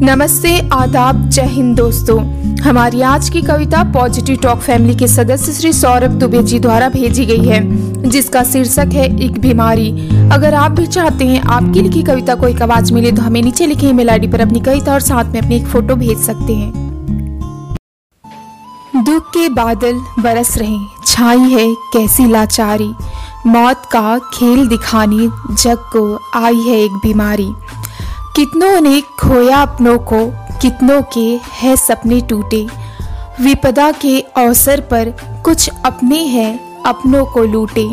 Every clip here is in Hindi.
नमस्ते, आदाब, जय हिंद दोस्तों। हमारी आज की कविता पॉजिटिव टॉक फैमिली के सदस्य श्री सौरभ दुबे जी द्वारा भेजी गई है, जिसका शीर्षक है एक बीमारी। अगर आप भी चाहते हैं आपकी लिखी कविता को एक आवाज़ मिले तो हमें नीचे लिखे ईमेल आईडी पर अपनी कविता और साथ में अपनी एक फ़ोटो भेज सकते हैं। दुख के बादल बरस रहे, छाई है कैसी लाचारी। मौत का खेल दिखाने जग को आई है एक बीमारी। कितनों ने खोया अपनों को, कितनों के है सपने टूटे। विपदा के अवसर पर कुछ अपने हैं, अपनों को लूटे।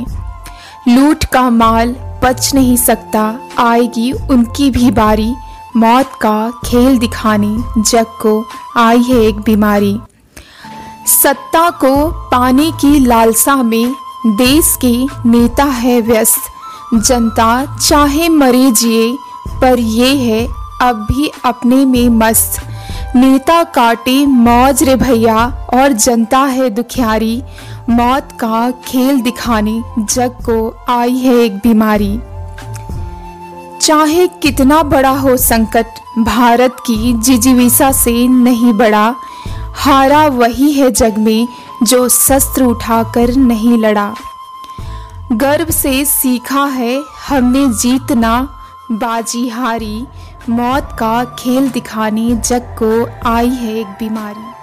लूट का माल बच नहीं सकता, आएगी उनकी भी बारी। मौत का खेल दिखाने जग को आई है एक बीमारी। सत्ता को पाने की लालसा में देश के नेता है व्यस्त। जनता चाहे मरे जिए, पर ये है अब भी अपने में मस्त। नेता काटे मौज रे भैया, और जनता है दुखियारी। मौत का खेल दिखाने जग को आई है एक बीमारी। चाहे कितना बड़ा हो संकट, भारत की जिजीविसा से नहीं बड़ा। हारा वही है जग में जो शस्त्र उठाकर नहीं लड़ा। गर्व से सीखा है, हमने जीतना बाजी हारी। मौत का खेल दिखाने जग को आई है एक बीमारी।